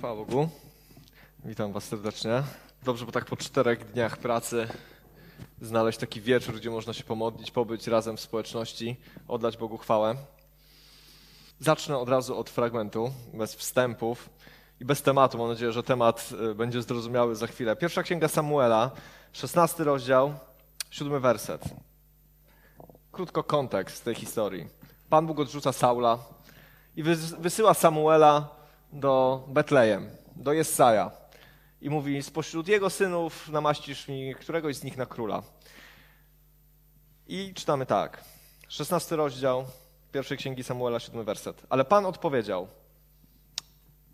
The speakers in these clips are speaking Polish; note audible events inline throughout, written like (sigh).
Chwała Bogu. Witam Was serdecznie. Dobrze, bo tak po czterech dniach pracy znaleźć taki wieczór, gdzie można się pomodlić, pobyć razem w społeczności, oddać Bogu chwałę. Zacznę od razu od fragmentu, bez wstępów i bez tematu. Mam nadzieję, że temat y, będzie zrozumiały za chwilę. Pierwsza księga Samuela, szesnasty rozdział, siódmy werset. Krótko kontekst tej historii. Pan Bóg odrzuca Saula i wysyła Samuela do Betlejem, do Jesaja i mówi, spośród jego synów namaścisz mi któregoś z nich na króla. I czytamy tak, szesnasty rozdział pierwszej księgi Samuela, siódmy werset. Ale Pan odpowiedział,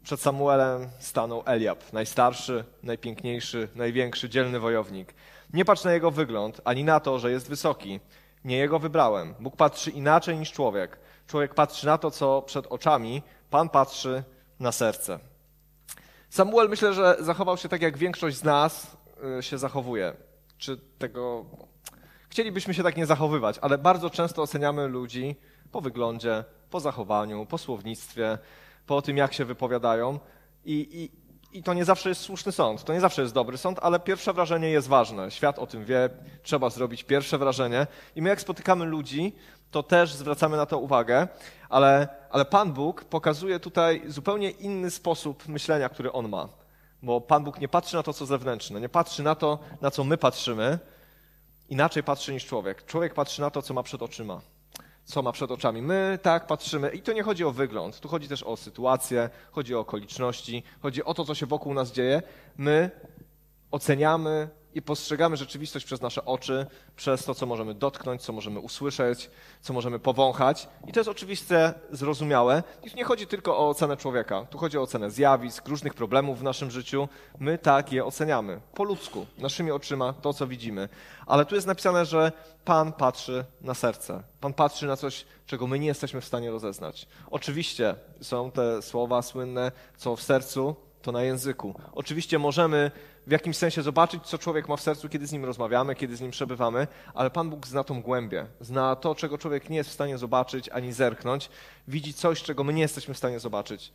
przed Samuelem stanął Eliab, najstarszy, najpiękniejszy, największy, dzielny wojownik. Nie patrz na jego wygląd, ani na to, że jest wysoki. Nie jego wybrałem. Bóg patrzy inaczej niż człowiek. Człowiek patrzy na to, co przed oczami, Pan patrzy na serce. Samuel myślę, że zachował się tak, jak większość z nas y, się zachowuje. Czy tego. Chcielibyśmy się tak nie zachowywać, ale bardzo często oceniamy ludzi po wyglądzie, po zachowaniu, po słownictwie, po tym, jak się wypowiadają. I, i, I to nie zawsze jest słuszny sąd, to nie zawsze jest dobry sąd, ale pierwsze wrażenie jest ważne. Świat o tym wie, trzeba zrobić pierwsze wrażenie. I my, jak spotykamy ludzi, to też zwracamy na to uwagę, ale, ale Pan Bóg pokazuje tutaj zupełnie inny sposób myślenia, który On ma. Bo Pan Bóg nie patrzy na to, co zewnętrzne, nie patrzy na to, na co my patrzymy, inaczej patrzy niż człowiek. Człowiek patrzy na to, co ma przed oczyma, co ma przed oczami. My tak patrzymy i to nie chodzi o wygląd, tu chodzi też o sytuację, chodzi o okoliczności, chodzi o to, co się wokół nas dzieje. My oceniamy i postrzegamy rzeczywistość przez nasze oczy, przez to, co możemy dotknąć, co możemy usłyszeć, co możemy powąchać. I to jest oczywiście zrozumiałe. I tu nie chodzi tylko o ocenę człowieka. Tu chodzi o ocenę zjawisk, różnych problemów w naszym życiu. My tak je oceniamy, po ludzku, naszymi oczyma, to, co widzimy. Ale tu jest napisane, że Pan patrzy na serce. Pan patrzy na coś, czego my nie jesteśmy w stanie rozeznać. Oczywiście są te słowa słynne, co w sercu, to na języku. Oczywiście możemy w jakimś sensie zobaczyć, co człowiek ma w sercu, kiedy z nim rozmawiamy, kiedy z nim przebywamy, ale Pan Bóg zna tą głębię. Zna to, czego człowiek nie jest w stanie zobaczyć ani zerknąć. Widzi coś, czego my nie jesteśmy w stanie zobaczyć.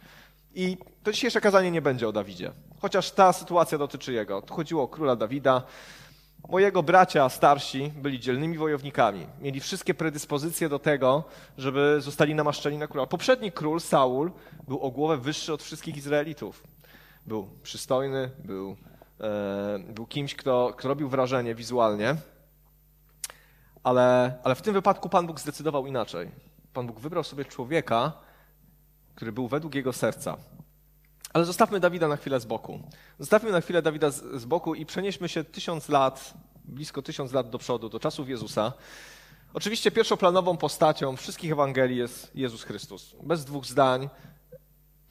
I to dzisiejsze kazanie nie będzie o Dawidzie, chociaż ta sytuacja dotyczy jego. Tu chodziło o króla Dawida. Mojego bracia starsi byli dzielnymi wojownikami. Mieli wszystkie predyspozycje do tego, żeby zostali namaszczeni na króla. Poprzedni król, Saul, był o głowę wyższy od wszystkich Izraelitów. Był przystojny, był E, był kimś, kto, kto robił wrażenie wizualnie, ale, ale w tym wypadku Pan Bóg zdecydował inaczej. Pan Bóg wybrał sobie człowieka, który był według jego serca. Ale zostawmy Dawida na chwilę z boku. Zostawmy na chwilę Dawida z, z boku i przenieśmy się tysiąc lat, blisko tysiąc lat do przodu, do czasów Jezusa. Oczywiście pierwszoplanową postacią wszystkich Ewangelii jest Jezus Chrystus. Bez dwóch zdań,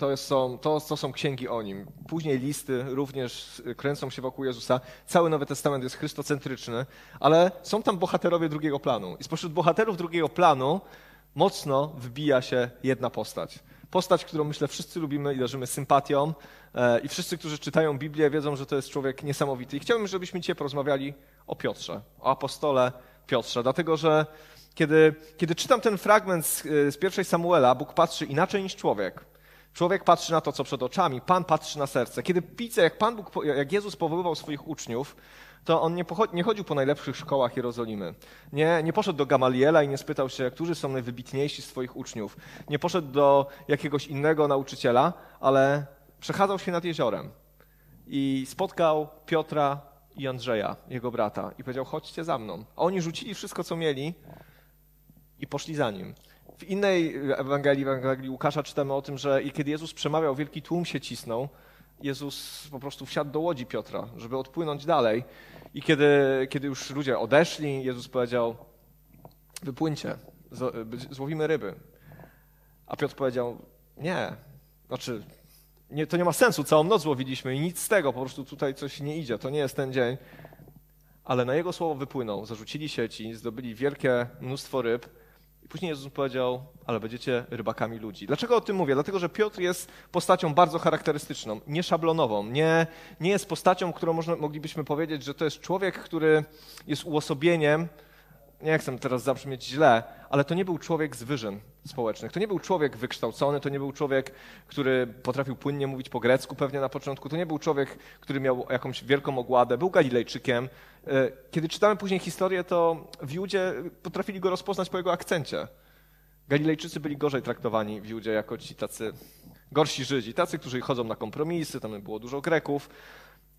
to są, to, to są księgi o nim. Później listy również kręcą się wokół Jezusa. Cały Nowy Testament jest chrystocentryczny, ale są tam bohaterowie drugiego planu. I spośród bohaterów drugiego planu mocno wbija się jedna postać. Postać, którą myślę wszyscy lubimy i darzymy sympatią. E, I wszyscy, którzy czytają Biblię, wiedzą, że to jest człowiek niesamowity. I chciałbym, żebyśmy dzisiaj porozmawiali o Piotrze, o apostole Piotrze, dlatego że kiedy, kiedy czytam ten fragment z, z pierwszej Samuela, Bóg patrzy inaczej niż człowiek. Człowiek patrzy na to, co przed oczami, Pan patrzy na serce. Kiedy pisze, jak, Pan Bóg, jak Jezus powoływał swoich uczniów, to on nie, nie, chodził po najlepszych szkołach Jerozolimy. Nie, nie poszedł do Gamaliela i nie spytał się, którzy są najwybitniejsi z swoich uczniów. Nie poszedł do jakiegoś innego nauczyciela, ale przechadzał się nad jeziorem i spotkał Piotra i Andrzeja, jego brata, i powiedział: Chodźcie za mną. A oni rzucili wszystko, co mieli i poszli za nim. W innej Ewangelii, w Ewangelii Łukasza czytamy o tym, że kiedy Jezus przemawiał, wielki tłum się cisnął. Jezus po prostu wsiadł do łodzi Piotra, żeby odpłynąć dalej. I kiedy, kiedy już ludzie odeszli, Jezus powiedział, wypłyńcie, złowimy ryby. A Piotr powiedział, nie, znaczy, nie, to nie ma sensu, całą noc łowiliśmy i nic z tego, po prostu tutaj coś nie idzie, to nie jest ten dzień. Ale na jego słowo wypłynął, zarzucili sieci, zdobyli wielkie mnóstwo ryb Później Jezus powiedział, ale będziecie rybakami ludzi. Dlaczego o tym mówię? Dlatego, że Piotr jest postacią bardzo charakterystyczną, nie szablonową. Nie, nie jest postacią, którą można, moglibyśmy powiedzieć, że to jest człowiek, który jest uosobieniem nie chcę teraz zabrzmieć źle, ale to nie był człowiek z wyżyn społecznych. To nie był człowiek wykształcony, to nie był człowiek, który potrafił płynnie mówić po grecku pewnie na początku. To nie był człowiek, który miał jakąś wielką ogładę. Był Galilejczykiem. E, kiedy czytamy później historię, to w Judzie potrafili go rozpoznać po jego akcencie. Galilejczycy byli gorzej traktowani w Judzie jako ci tacy gorsi Żydzi, tacy, którzy chodzą na kompromisy, tam było dużo Greków.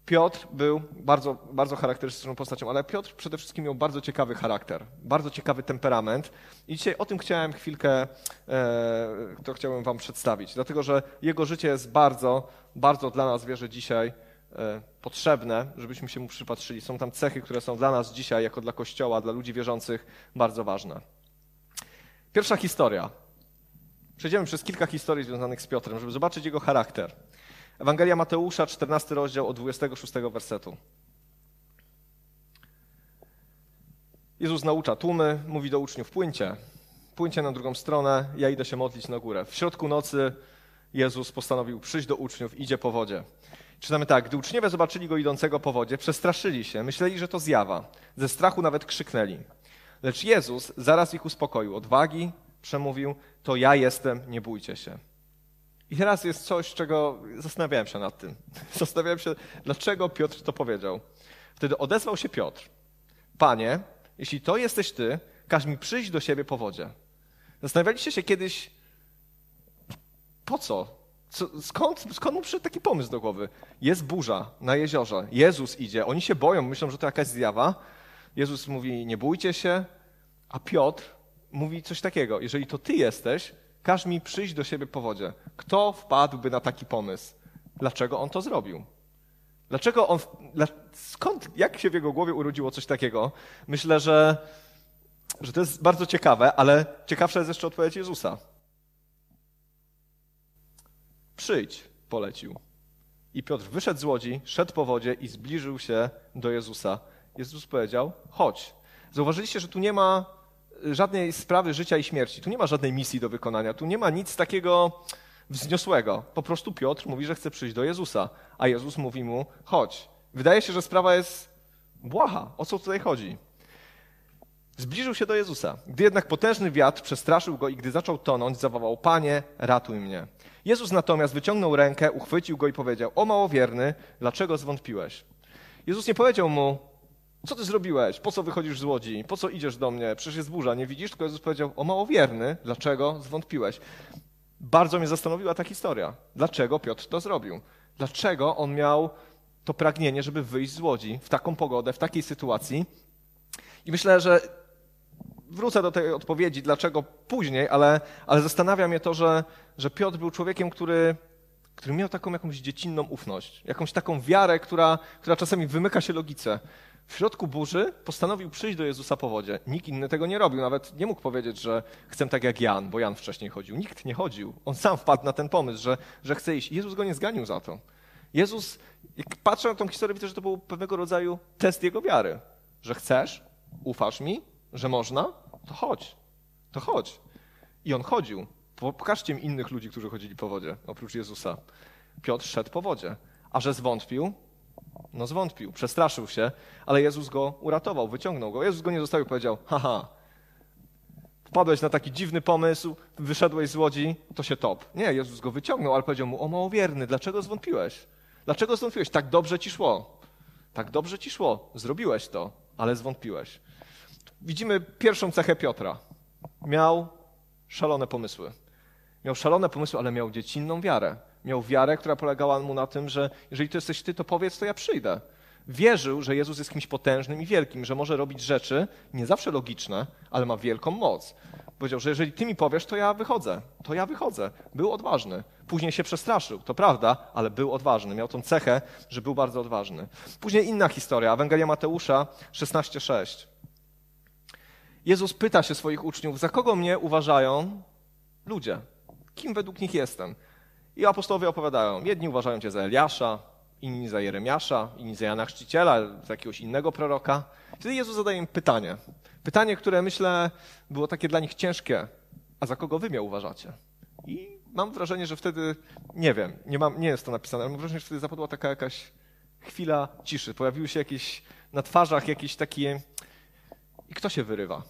Piotr był bardzo, bardzo charakterystyczną postacią, ale Piotr przede wszystkim miał bardzo ciekawy charakter, bardzo ciekawy temperament. I dzisiaj o tym chciałem chwilkę, e, to chciałem Wam przedstawić, dlatego że jego życie jest bardzo, bardzo dla nas, wierzę, dzisiaj e, potrzebne, żebyśmy się mu przypatrzyli. Są tam cechy, które są dla nas dzisiaj, jako dla Kościoła, dla ludzi wierzących, bardzo ważne. Pierwsza historia. Przejdziemy przez kilka historii związanych z Piotrem, żeby zobaczyć jego charakter. Ewangelia Mateusza, 14 rozdział od 26 wersetu. Jezus naucza tłumy, mówi do uczniów: płyńcie, płyńcie na drugą stronę, ja idę się modlić na górę. W środku nocy Jezus postanowił przyjść do uczniów, idzie po wodzie. Czytamy tak, gdy uczniowie zobaczyli go idącego po wodzie, przestraszyli się, myśleli, że to zjawa. Ze strachu nawet krzyknęli. Lecz Jezus zaraz ich uspokoił. Odwagi przemówił, to ja jestem, nie bójcie się. I teraz jest coś, czego zastanawiałem się nad tym. (laughs) Zastanawiałem się, dlaczego Piotr to powiedział. Wtedy odezwał się Piotr. Panie, jeśli to jesteś ty, każ mi przyjść do siebie po wodzie. Zastanawialiście się kiedyś, po co? co skąd, skąd mu przyszedł taki pomysł do głowy? Jest burza na jeziorze, Jezus idzie, oni się boją, myślą, że to jakaś zjawa. Jezus mówi, nie bójcie się, a Piotr mówi coś takiego, jeżeli to ty jesteś, każ mi przyjść do siebie po wodzie. Kto wpadłby na taki pomysł? Dlaczego on to zrobił? Dlaczego on, skąd, jak się w jego głowie urodziło coś takiego? Myślę, że, że to jest bardzo ciekawe, ale ciekawsza jest jeszcze odpowiedź Jezusa. Przyjdź, polecił. I Piotr wyszedł z łodzi, szedł po wodzie i zbliżył się do Jezusa. Jezus powiedział: Chodź. Zauważyliście, że tu nie ma żadnej sprawy życia i śmierci. Tu nie ma żadnej misji do wykonania. Tu nie ma nic takiego wzniosłego. Po prostu Piotr mówi, że chce przyjść do Jezusa, a Jezus mówi mu: chodź. Wydaje się, że sprawa jest błaha. O co tutaj chodzi? Zbliżył się do Jezusa. Gdy jednak potężny wiatr przestraszył go i gdy zaczął tonąć, zawołał: Panie, ratuj mnie. Jezus natomiast wyciągnął rękę, uchwycił go i powiedział: O małowierny, dlaczego zwątpiłeś? Jezus nie powiedział mu: co ty zrobiłeś? Po co wychodzisz z łodzi? Po co idziesz do mnie? Przecież jest burza, nie widzisz? Tylko Jezus powiedział, o małowierny, dlaczego zwątpiłeś? Bardzo mnie zastanowiła ta historia. Dlaczego Piotr to zrobił? Dlaczego on miał to pragnienie, żeby wyjść z łodzi w taką pogodę, w takiej sytuacji? I myślę, że wrócę do tej odpowiedzi, dlaczego później, ale, ale zastanawia mnie to, że, że Piotr był człowiekiem, który, który miał taką jakąś dziecinną ufność, jakąś taką wiarę, która, która czasami wymyka się logice w środku burzy postanowił przyjść do Jezusa po wodzie. Nikt inny tego nie robił. Nawet nie mógł powiedzieć, że chcę tak jak Jan, bo Jan wcześniej chodził. Nikt nie chodził. On sam wpadł na ten pomysł, że, że chce iść. Jezus go nie zganił za to. Jezus, jak patrzę na tą historię, widzę, że to był pewnego rodzaju test jego wiary. Że chcesz, ufasz mi, że można, to chodź. To chodź. I on chodził. Pokażcie mi innych ludzi, którzy chodzili po wodzie, oprócz Jezusa. Piotr szedł po wodzie. A że zwątpił, no zwątpił, przestraszył się, ale Jezus go uratował, wyciągnął go. Jezus go nie zostawił, powiedział, haha, wpadłeś na taki dziwny pomysł, wyszedłeś z łodzi, to się top. Nie, Jezus go wyciągnął, ale powiedział mu, o małowierny, dlaczego zwątpiłeś? Dlaczego zwątpiłeś? Tak dobrze ci szło. Tak dobrze ci szło. Zrobiłeś to, ale zwątpiłeś. Widzimy pierwszą cechę Piotra. Miał szalone pomysły. Miał szalone pomysły, ale miał dziecinną wiarę. Miał wiarę, która polegała mu na tym, że jeżeli to jesteś ty, to powiedz, to ja przyjdę. Wierzył, że Jezus jest kimś potężnym i wielkim, że może robić rzeczy nie zawsze logiczne, ale ma wielką moc. Powiedział, że jeżeli ty mi powiesz, to ja wychodzę. To ja wychodzę. Był odważny. Później się przestraszył, to prawda, ale był odważny. Miał tą cechę, że był bardzo odważny. Później inna historia, Ewangelia Mateusza 16:6. Jezus pyta się swoich uczniów, za kogo mnie uważają ludzie? Kim według nich jestem? I apostołowie opowiadają, jedni uważają cię za Eliasza, inni za Jeremiasza, inni za Jana Chrzciciela, za jakiegoś innego proroka. Wtedy Jezus zadaje im pytanie. Pytanie, które myślę było takie dla nich ciężkie. A za kogo wy mnie uważacie? I mam wrażenie, że wtedy, nie wiem, nie, mam, nie jest to napisane, ale mam wrażenie, że wtedy zapadła taka jakaś chwila ciszy. Pojawiły się jakieś na twarzach jakieś takie, I kto się wyrywa?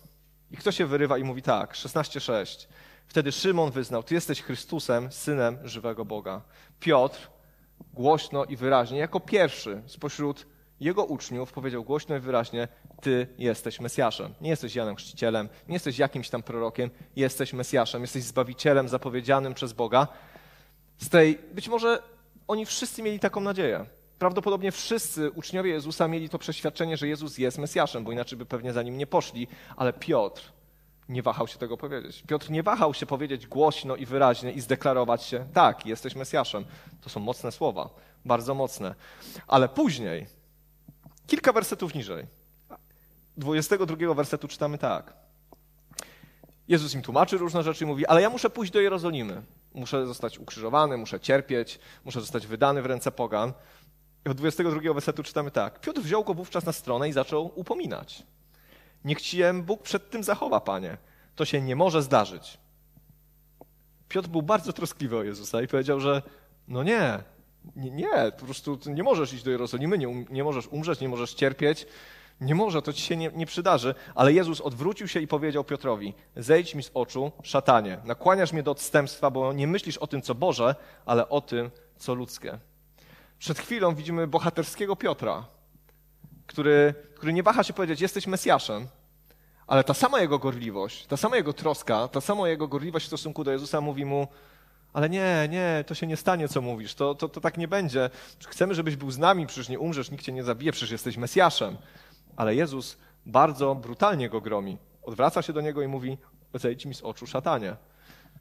I kto się wyrywa i mówi tak, 16:6. Wtedy Szymon wyznał: Ty jesteś Chrystusem, synem żywego Boga. Piotr głośno i wyraźnie, jako pierwszy spośród jego uczniów, powiedział głośno i wyraźnie: Ty jesteś Mesjaszem. Nie jesteś Janem Chrzcicielem, nie jesteś jakimś tam prorokiem, jesteś Mesjaszem, jesteś zbawicielem zapowiedzianym przez Boga. Z tej, być może oni wszyscy mieli taką nadzieję. Prawdopodobnie wszyscy uczniowie Jezusa mieli to przeświadczenie, że Jezus jest Mesjaszem, bo inaczej by pewnie za nim nie poszli, ale Piotr nie wahał się tego powiedzieć. Piotr nie wahał się powiedzieć głośno i wyraźnie i zdeklarować się, tak, jesteś Mesjaszem. To są mocne słowa, bardzo mocne. Ale później, kilka wersetów niżej, 22 wersetu czytamy tak. Jezus im tłumaczy różne rzeczy i mówi, ale ja muszę pójść do Jerozolimy. Muszę zostać ukrzyżowany, muszę cierpieć, muszę zostać wydany w ręce pogan. I od 22 wersetu czytamy tak. Piotr wziął go wówczas na stronę i zaczął upominać. Niech cię Bóg przed tym zachowa, panie. To się nie może zdarzyć. Piotr był bardzo troskliwy o Jezusa i powiedział, że no nie, nie, nie po prostu nie możesz iść do Jerozolimy, nie, um, nie możesz umrzeć, nie możesz cierpieć, nie może, to ci się nie, nie, przydarzy. Ale Jezus odwrócił się i powiedział Piotrowi: Zejdź mi z oczu, szatanie. Nakłaniasz mnie do odstępstwa, bo nie myślisz o tym, co Boże, ale o tym, co ludzkie. Przed chwilą widzimy bohaterskiego Piotra, który, który nie waha się powiedzieć: Jesteś Mesjaszem. Ale ta sama jego gorliwość, ta sama jego troska, ta sama jego gorliwość w stosunku do Jezusa mówi mu: ale nie, nie, to się nie stanie, co mówisz, to, to, to tak nie będzie. Chcemy, żebyś był z nami, przecież nie umrzesz, nikt cię nie zabije, przecież jesteś Mesjaszem. Ale Jezus bardzo brutalnie go gromi. Odwraca się do niego i mówi: Zejdź mi z oczu, szatanie.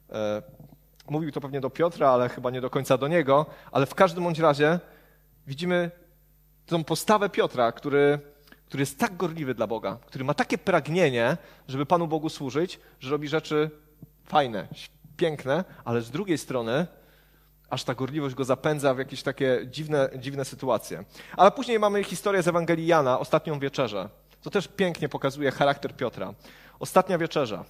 E, mówił to pewnie do Piotra, ale chyba nie do końca do niego. Ale w każdym bądź razie widzimy tą postawę Piotra, który, który jest tak gorliwy dla Boga, który ma takie pragnienie, żeby Panu Bogu służyć, że robi rzeczy fajne, piękne, ale z drugiej strony aż ta gorliwość go zapędza w jakieś takie dziwne, dziwne sytuacje. Ale później mamy historię z Ewangelii Jana, ostatnią wieczerzę. To też pięknie pokazuje charakter Piotra. Ostatnia wieczerza.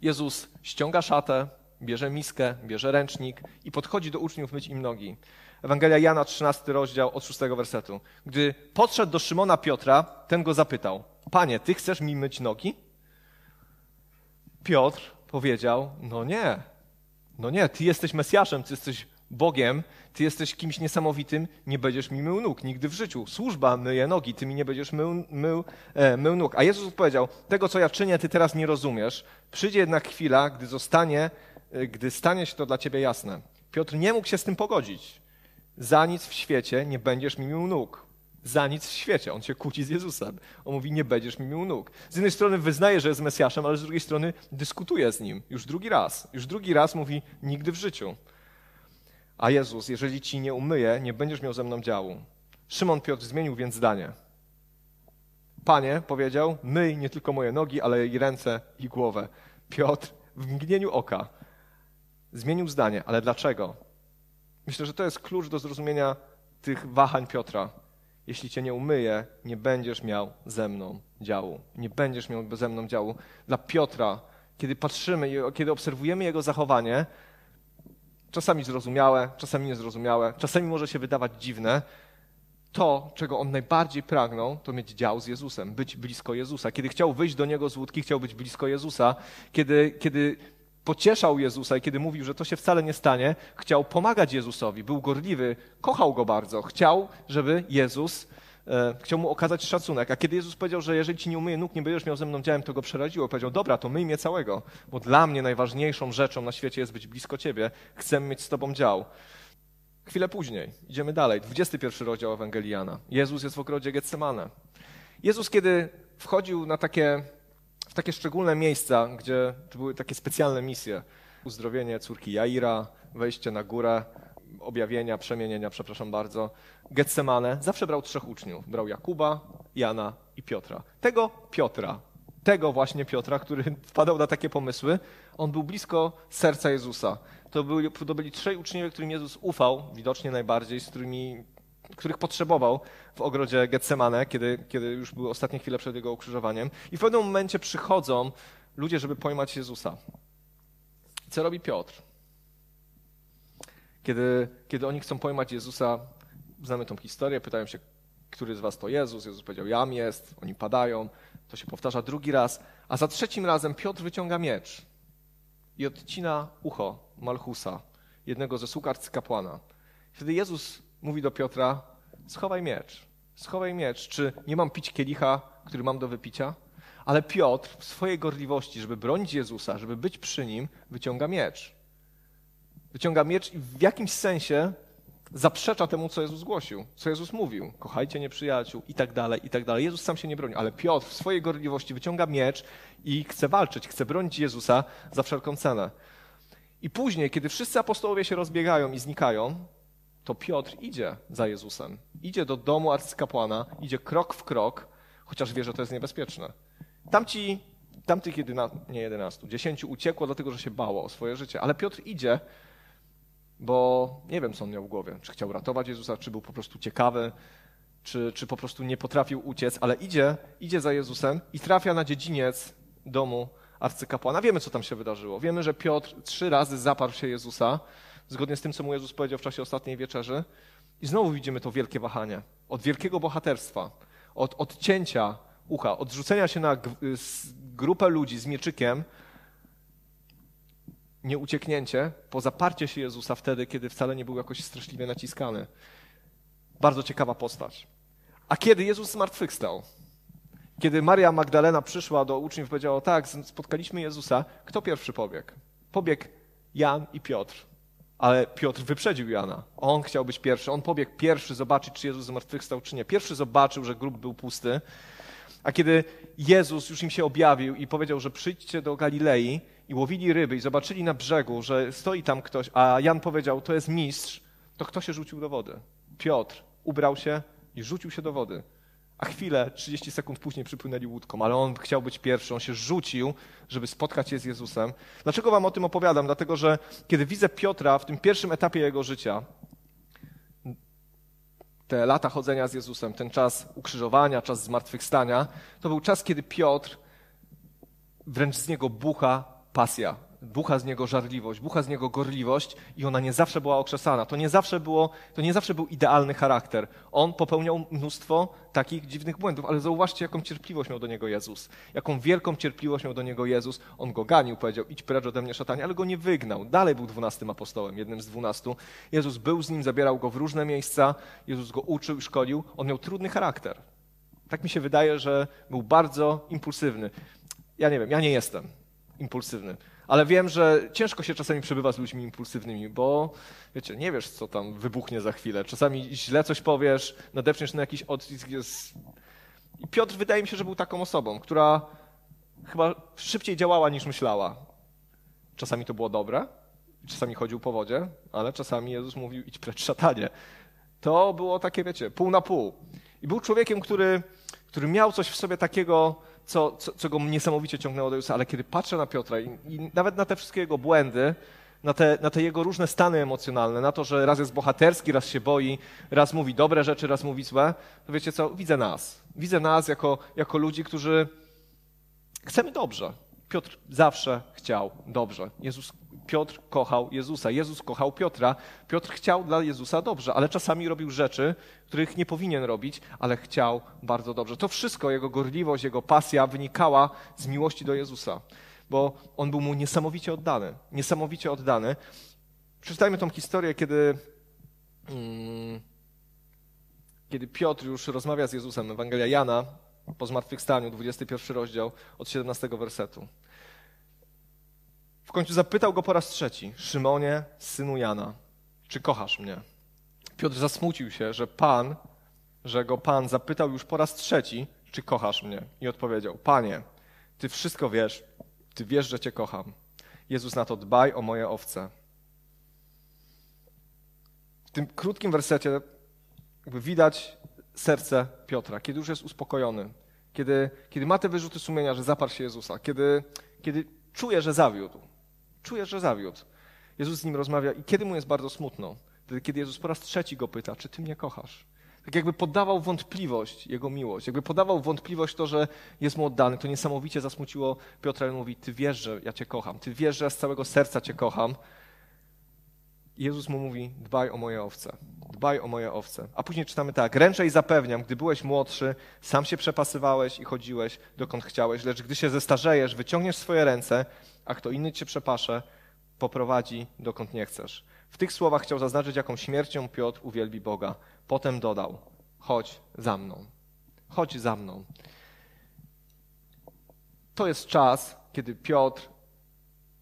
Jezus ściąga szatę, bierze miskę, bierze ręcznik i podchodzi do uczniów myć im nogi. Ewangelia Jana, 13 rozdział od 6 wersetu. Gdy podszedł do Szymona Piotra, ten go zapytał: Panie, ty chcesz mi myć nogi? Piotr powiedział: No nie, no nie, ty jesteś Mesjaszem, ty jesteś Bogiem, ty jesteś kimś niesamowitym, nie będziesz mi mył nóg nigdy w życiu. Służba myje nogi, ty mi nie będziesz mył, mył, e, mył nóg. A Jezus powiedział: Tego, co ja czynię, ty teraz nie rozumiesz. Przyjdzie jednak chwila, gdy zostanie, e, gdy stanie się to dla ciebie jasne. Piotr nie mógł się z tym pogodzić. Za nic w świecie nie będziesz mi mył nóg za nic w świecie. On się kłóci z Jezusem. On mówi, nie będziesz mi miał nóg. Z jednej strony wyznaje, że jest Mesjaszem, ale z drugiej strony dyskutuje z nim. Już drugi raz. Już drugi raz mówi, nigdy w życiu. A Jezus, jeżeli ci nie umyję, nie będziesz miał ze mną działu. Szymon Piotr zmienił więc zdanie. Panie, powiedział, myj nie tylko moje nogi, ale i ręce i głowę. Piotr w mgnieniu oka zmienił zdanie. Ale dlaczego? Myślę, że to jest klucz do zrozumienia tych wahań Piotra jeśli cię nie umyję, nie będziesz miał ze mną działu. Nie będziesz miał ze mną działu. Dla Piotra, kiedy patrzymy, kiedy obserwujemy jego zachowanie, czasami zrozumiałe, czasami niezrozumiałe, czasami może się wydawać dziwne, to, czego on najbardziej pragnął, to mieć dział z Jezusem, być blisko Jezusa. Kiedy chciał wyjść do niego z łódki, chciał być blisko Jezusa. Kiedy, kiedy pocieszał Jezusa i kiedy mówił, że to się wcale nie stanie, chciał pomagać Jezusowi, był gorliwy, kochał go bardzo, chciał, żeby Jezus, e, chciał mu okazać szacunek. A kiedy Jezus powiedział, że jeżeli ci nie umyję nóg, nie będziesz miał ze mną działem, to go przeraziło. Powiedział, dobra, to myj mnie całego, bo dla mnie najważniejszą rzeczą na świecie jest być blisko ciebie, chcę mieć z tobą dział. Chwilę później, idziemy dalej, 21 rozdział Ewangeliana. Jezus jest w ogrodzie Getsemane. Jezus, kiedy wchodził na takie w takie szczególne miejsca, gdzie były takie specjalne misje. Uzdrowienie córki Jaira, wejście na górę, objawienia, przemienienia, przepraszam bardzo. Getsemane zawsze brał trzech uczniów. Brał Jakuba, Jana i Piotra. Tego Piotra, tego właśnie Piotra, który (laughs) wpadał na takie pomysły, on był blisko serca Jezusa. To byli, to byli trzej uczniowie, którym Jezus ufał, widocznie najbardziej, z którymi których potrzebował w ogrodzie Getsemane, kiedy, kiedy już były ostatnie chwile przed jego ukrzyżowaniem. I w pewnym momencie przychodzą ludzie, żeby pojmać Jezusa. Co robi Piotr? Kiedy, kiedy oni chcą pojmać Jezusa, znamy tą historię, pytają się, który z was to Jezus? Jezus powiedział, jam jest, oni padają. To się powtarza drugi raz, a za trzecim razem Piotr wyciąga miecz i odcina ucho Malchusa, jednego ze sług arcykapłana. Wtedy Jezus mówi do Piotra, schowaj miecz, schowaj miecz. Czy nie mam pić kielicha, który mam do wypicia? Ale Piotr w swojej gorliwości, żeby bronić Jezusa, żeby być przy nim, wyciąga miecz. Wyciąga miecz i w jakimś sensie zaprzecza temu, co Jezus głosił, co Jezus mówił. Kochajcie nieprzyjaciół i tak dalej, i tak dalej. Jezus sam się nie broni, ale Piotr w swojej gorliwości wyciąga miecz i chce walczyć, chce bronić Jezusa za wszelką cenę. I później, kiedy wszyscy apostołowie się rozbiegają i znikają, to Piotr idzie za Jezusem. Idzie do domu arcykapłana, idzie krok w krok, chociaż wie, że to jest niebezpieczne. Tamci, tamtych jedyna, nie jedenastu, dziesięciu uciekło dlatego, że się bało o swoje życie, ale Piotr idzie, bo nie wiem, co on miał w głowie. Czy chciał ratować Jezusa, czy był po prostu ciekawy, czy, czy po prostu nie potrafił uciec, ale idzie, idzie za Jezusem i trafia na dziedziniec domu arcykapłana. Wiemy, co tam się wydarzyło. Wiemy, że Piotr trzy razy zaparł się Jezusa, zgodnie z tym, co mu Jezus powiedział w czasie ostatniej wieczerzy. I znowu widzimy to wielkie wahanie. Od wielkiego bohaterstwa, od odcięcia ucha, od rzucenia się na grupę ludzi z mieczykiem, nieucieknięcie, po zaparcie się Jezusa wtedy, kiedy wcale nie był jakoś straszliwie naciskany. Bardzo ciekawa postać. A kiedy Jezus zmartwychwstał, kiedy Maria Magdalena przyszła do uczniów i powiedziała, tak, spotkaliśmy Jezusa, kto pierwszy pobiegł? Pobiegł Jan i Piotr. Ale Piotr wyprzedził Jana. On chciał być pierwszy. On pobiegł pierwszy zobaczyć, czy Jezus zmartwychwstał, czy nie. Pierwszy zobaczył, że grób był pusty. A kiedy Jezus już im się objawił i powiedział, że przyjdźcie do Galilei i łowili ryby i zobaczyli na brzegu, że stoi tam ktoś, a Jan powiedział, to jest mistrz, to kto się rzucił do wody? Piotr ubrał się i rzucił się do wody. A chwilę, 30 sekund później przypłynęli łódką, ale on chciał być pierwszy, on się rzucił, żeby spotkać się z Jezusem. Dlaczego wam o tym opowiadam? Dlatego, że kiedy widzę Piotra w tym pierwszym etapie jego życia, te lata chodzenia z Jezusem, ten czas ukrzyżowania, czas zmartwychwstania, to był czas, kiedy Piotr wręcz z niego bucha pasja, bucha z niego żarliwość, bucha z niego gorliwość i ona nie zawsze była okrzesana. To nie zawsze, było, to nie zawsze był idealny charakter. On popełniał mnóstwo takich dziwnych błędów, ale zauważcie, jaką cierpliwość miał do niego Jezus. Jaką wielką cierpliwość miał do niego Jezus. On go ganił, powiedział, idź precz ode mnie szatanie, ale go nie wygnał. Dalej był dwunastym apostołem, jednym z dwunastu. Jezus był z nim, zabierał go w różne miejsca, Jezus go uczył i szkolił. On miał trudny charakter. Tak mi się wydaje, że był bardzo impulsywny. Ja nie wiem, ja nie jestem impulsywny. Ale wiem, że ciężko się czasami przebywa z ludźmi impulsywnymi, bo wiecie, nie wiesz, co tam wybuchnie za chwilę. Czasami źle coś powiesz, nadepniesz na jakiś odcisk. Jest... I Piotr wydaje mi się, że był taką osobą, która chyba szybciej działała niż myślała. Czasami to było dobre, czasami chodził po wodzie, ale czasami Jezus mówił idź precz szatanie. To było takie, wiecie, pół na pół. I był człowiekiem, który, który miał coś w sobie takiego, co, co, co go niesamowicie ciągnęło do Jezusa, ale kiedy patrzę na Piotra i, i nawet na te wszystkie jego błędy, na te, na te jego różne stany emocjonalne, na to, że raz jest bohaterski, raz się boi, raz mówi dobre rzeczy, raz mówi złe, to wiecie co, widzę nas. Widzę nas jako, jako ludzi, którzy chcemy dobrze. Piotr zawsze chciał dobrze. Jezus, Piotr kochał Jezusa. Jezus kochał Piotra. Piotr chciał dla Jezusa dobrze, ale czasami robił rzeczy, których nie powinien robić, ale chciał bardzo dobrze. To wszystko, jego gorliwość, jego pasja wynikała z miłości do Jezusa, bo on był mu niesamowicie oddany. Niesamowicie oddany. Przeczytajmy tą historię, kiedy, hmm, kiedy Piotr już rozmawia z Jezusem. Ewangelia Jana, po zmartwychwstaniu, 21 rozdział od 17 wersetu. W końcu zapytał go po raz trzeci: Szymonie, synu Jana, czy kochasz mnie? Piotr zasmucił się, że Pan, że go Pan zapytał już po raz trzeci, czy kochasz mnie? I odpowiedział: Panie, ty wszystko wiesz, ty wiesz, że cię kocham. Jezus na to dbaj o moje owce. W tym krótkim wersecie widać serce Piotra, kiedy już jest uspokojony, kiedy, kiedy ma te wyrzuty sumienia, że zaparł się Jezusa, kiedy, kiedy czuje, że zawiódł. Czuje, że zawiódł. Jezus z nim rozmawia i kiedy mu jest bardzo smutno? Wtedy, kiedy Jezus po raz trzeci go pyta, czy ty mnie kochasz? Tak jakby podawał wątpliwość jego miłość, jakby podawał wątpliwość to, że jest mu oddany. To niesamowicie zasmuciło Piotra i mówi, ty wiesz, że ja cię kocham, ty wiesz, że ja z całego serca cię kocham. Jezus mu mówi, dbaj o moje owce dbaj o moje owce. A później czytamy tak, ręczę i zapewniam, gdy byłeś młodszy, sam się przepasywałeś i chodziłeś, dokąd chciałeś, lecz gdy się zestarzejesz, wyciągniesz swoje ręce, a kto inny cię przepasze, poprowadzi, dokąd nie chcesz. W tych słowach chciał zaznaczyć, jaką śmiercią Piotr uwielbi Boga. Potem dodał, chodź za mną, chodź za mną. To jest czas, kiedy Piotr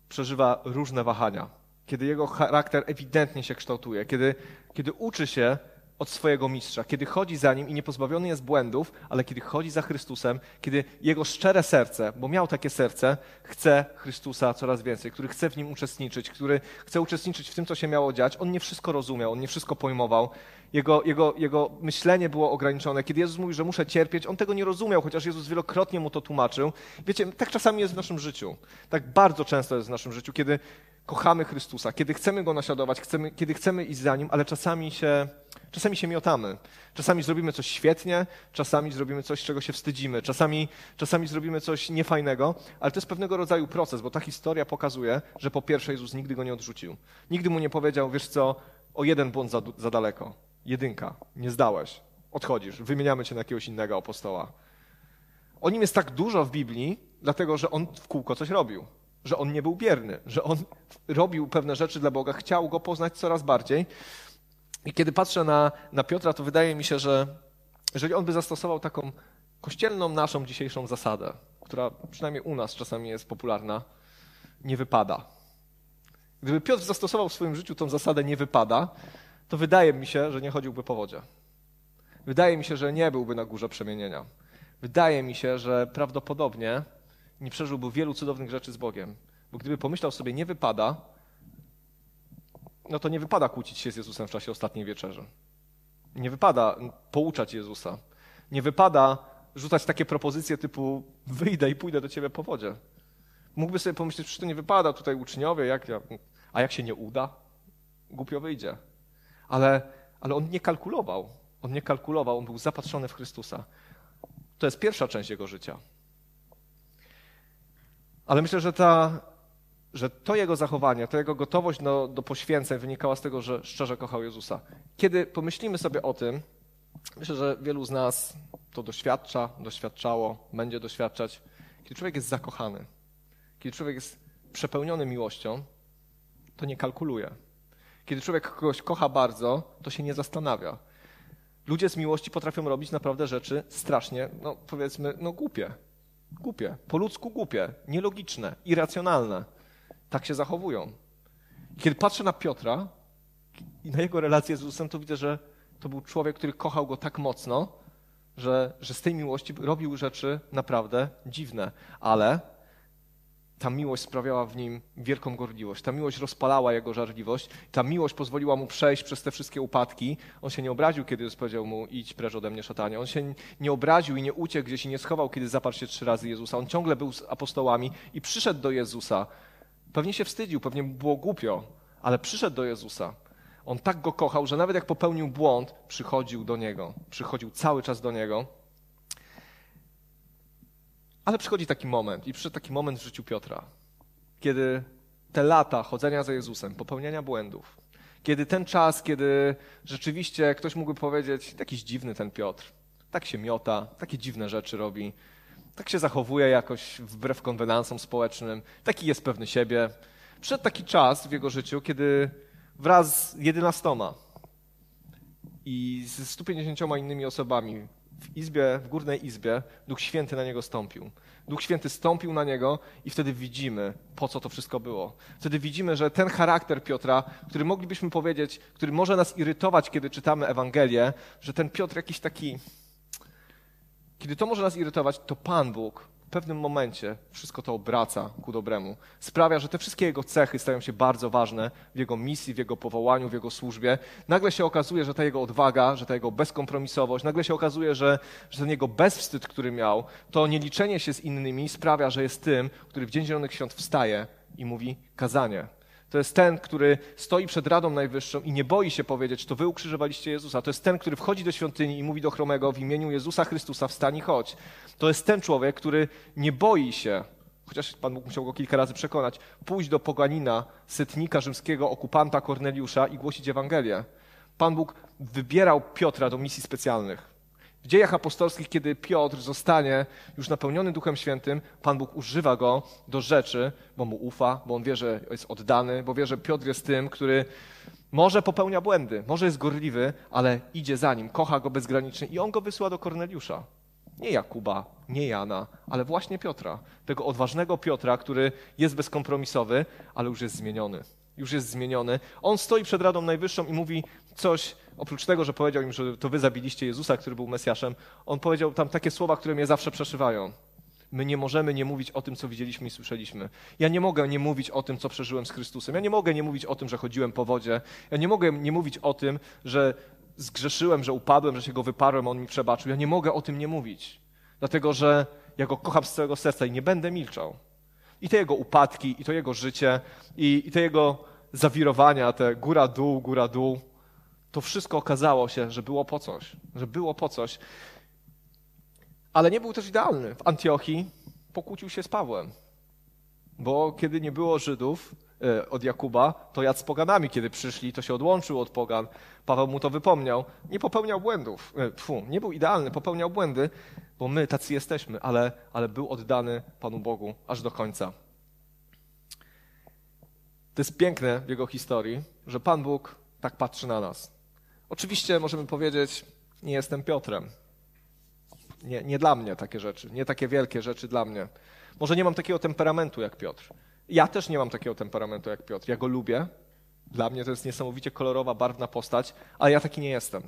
przeżywa różne wahania, kiedy jego charakter ewidentnie się kształtuje, kiedy, kiedy uczy się od swojego mistrza, kiedy chodzi za nim i nie pozbawiony jest błędów, ale kiedy chodzi za Chrystusem, kiedy jego szczere serce, bo miał takie serce, chce Chrystusa coraz więcej, który chce w nim uczestniczyć, który chce uczestniczyć w tym, co się miało dziać. On nie wszystko rozumiał, on nie wszystko pojmował. Jego, jego, jego myślenie było ograniczone. Kiedy Jezus mówi, że muszę cierpieć, on tego nie rozumiał, chociaż Jezus wielokrotnie mu to tłumaczył. Wiecie, tak czasami jest w naszym życiu. Tak bardzo często jest w naszym życiu, kiedy kochamy Chrystusa, kiedy chcemy Go naśladować, chcemy, kiedy chcemy iść za Nim, ale czasami się, czasami się miotamy. Czasami zrobimy coś świetnie, czasami zrobimy coś, czego się wstydzimy, czasami, czasami zrobimy coś niefajnego, ale to jest pewnego rodzaju proces, bo ta historia pokazuje, że po pierwsze Jezus nigdy Go nie odrzucił. Nigdy Mu nie powiedział, wiesz co, o jeden błąd za, za daleko, jedynka, nie zdałeś, odchodzisz, wymieniamy Cię na jakiegoś innego apostoła. O Nim jest tak dużo w Biblii, dlatego że On w kółko coś robił że on nie był bierny, że on robił pewne rzeczy dla Boga, chciał go poznać coraz bardziej. I kiedy patrzę na, na Piotra, to wydaje mi się, że jeżeli on by zastosował taką kościelną naszą dzisiejszą zasadę, która przynajmniej u nas czasami jest popularna, nie wypada. Gdyby Piotr zastosował w swoim życiu tą zasadę nie wypada, to wydaje mi się, że nie chodziłby po wodzie. Wydaje mi się, że nie byłby na górze przemienienia. Wydaje mi się, że prawdopodobnie nie przeżyłby wielu cudownych rzeczy z Bogiem. Bo gdyby pomyślał sobie, nie wypada, no to nie wypada kłócić się z Jezusem w czasie ostatniej wieczerzy. Nie wypada pouczać Jezusa. Nie wypada rzucać takie propozycje typu wyjdę i pójdę do ciebie po wodzie. Mógłby sobie pomyśleć, że to nie wypada tutaj uczniowie, jak ja, a jak się nie uda, głupio wyjdzie. Ale, ale on nie kalkulował. On nie kalkulował, on był zapatrzony w Chrystusa. To jest pierwsza część jego życia. Ale myślę, że, ta, że to jego zachowanie, to jego gotowość do, do poświęceń wynikała z tego, że szczerze kochał Jezusa. Kiedy pomyślimy sobie o tym, myślę, że wielu z nas to doświadcza, doświadczało, będzie doświadczać, kiedy człowiek jest zakochany, kiedy człowiek jest przepełniony miłością, to nie kalkuluje. Kiedy człowiek kogoś kocha bardzo, to się nie zastanawia. Ludzie z miłości potrafią robić naprawdę rzeczy strasznie, no powiedzmy, no głupie. Głupie, po ludzku głupie, nielogiczne, irracjonalne. Tak się zachowują. Kiedy patrzę na Piotra i na jego relację z Jezusem, to widzę, że to był człowiek, który kochał go tak mocno, że, że z tej miłości robił rzeczy naprawdę dziwne. Ale ta miłość sprawiała w nim wielką gorliwość. Ta miłość rozpalała jego żarliwość. Ta miłość pozwoliła mu przejść przez te wszystkie upadki. On się nie obraził, kiedy Jezus powiedział mu idź precz ode mnie, szatanie. On się nie obraził i nie uciekł gdzieś i nie schował, kiedy zaparł się trzy razy Jezusa. On ciągle był z apostołami i przyszedł do Jezusa. Pewnie się wstydził, pewnie było głupio, ale przyszedł do Jezusa. On tak go kochał, że nawet jak popełnił błąd, przychodził do Niego. Przychodził cały czas do Niego. Ale przychodzi taki moment, i przyszedł taki moment w życiu Piotra, kiedy te lata chodzenia za Jezusem, popełniania błędów, kiedy ten czas, kiedy rzeczywiście ktoś mógłby powiedzieć, jakiś dziwny ten Piotr, tak się miota, takie dziwne rzeczy robi, tak się zachowuje jakoś wbrew konwenansom społecznym, taki jest pewny siebie. Przyszedł taki czas w jego życiu, kiedy wraz z jedenastoma i z 150 innymi osobami w izbie, w górnej izbie, Duch Święty na niego stąpił. Duch Święty stąpił na niego i wtedy widzimy, po co to wszystko było. Wtedy widzimy, że ten charakter Piotra, który moglibyśmy powiedzieć, który może nas irytować, kiedy czytamy Ewangelię, że ten Piotr jakiś taki, kiedy to może nas irytować, to Pan Bóg pewnym momencie wszystko to obraca ku dobremu. Sprawia, że te wszystkie jego cechy stają się bardzo ważne w jego misji, w jego powołaniu, w jego służbie. Nagle się okazuje, że ta jego odwaga, że ta jego bezkompromisowość, nagle się okazuje, że, że ten jego bezwstyd, który miał, to nieliczenie się z innymi sprawia, że jest tym, który w Dzień Zielonych Świąt wstaje i mówi kazanie to jest ten, który stoi przed Radą Najwyższą i nie boi się powiedzieć, to wy ukrzyżowaliście Jezusa. To jest ten, który wchodzi do świątyni i mówi do chromego w imieniu Jezusa Chrystusa, wstań i chodź. To jest ten człowiek, który nie boi się, chociaż Pan Bóg musiał go kilka razy przekonać, pójść do poganina, setnika rzymskiego, okupanta Korneliusza i głosić Ewangelię. Pan Bóg wybierał Piotra do misji specjalnych. W dziejach apostolskich, kiedy Piotr zostanie już napełniony Duchem Świętym, Pan Bóg używa go do rzeczy, bo mu ufa, bo on wie, że jest oddany, bo wie, że Piotr jest tym, który może popełnia błędy, może jest gorliwy, ale idzie za nim, kocha go bezgranicznie i on go wysyła do Korneliusza. Nie Jakuba, nie Jana, ale właśnie Piotra. Tego odważnego Piotra, który jest bezkompromisowy, ale już jest zmieniony. Już jest zmieniony. On stoi przed Radą Najwyższą i mówi coś, oprócz tego, że powiedział im, że to wy zabiliście Jezusa, który był Mesjaszem, on powiedział tam takie słowa, które mnie zawsze przeszywają. My nie możemy nie mówić o tym, co widzieliśmy i słyszeliśmy. Ja nie mogę nie mówić o tym, co przeżyłem z Chrystusem. Ja nie mogę nie mówić o tym, że chodziłem po wodzie. Ja nie mogę nie mówić o tym, że zgrzeszyłem, że upadłem, że się go wyparłem, on mi przebaczył. Ja nie mogę o tym nie mówić. Dlatego, że ja go kocham z całego serca i nie będę milczał. I te jego upadki, i to jego życie, i, i te jego zawirowania, te góra-dół, góra-dół, to wszystko okazało się, że było po coś. Że było po coś. Ale nie był też idealny. W Antiochii pokłócił się z Pawłem. Bo kiedy nie było Żydów e, od Jakuba, to jadł z poganami. Kiedy przyszli, to się odłączył od pogan. Paweł mu to wypomniał. Nie popełniał błędów. Tfu, nie był idealny, popełniał błędy, bo my tacy jesteśmy, ale, ale był oddany Panu Bogu aż do końca. To jest piękne w jego historii, że Pan Bóg tak patrzy na nas. Oczywiście możemy powiedzieć, nie jestem Piotrem. Nie, nie dla mnie takie rzeczy, nie takie wielkie rzeczy dla mnie. Może nie mam takiego temperamentu jak Piotr. Ja też nie mam takiego temperamentu jak Piotr. Ja go lubię. Dla mnie to jest niesamowicie kolorowa, barwna postać, ale ja taki nie jestem.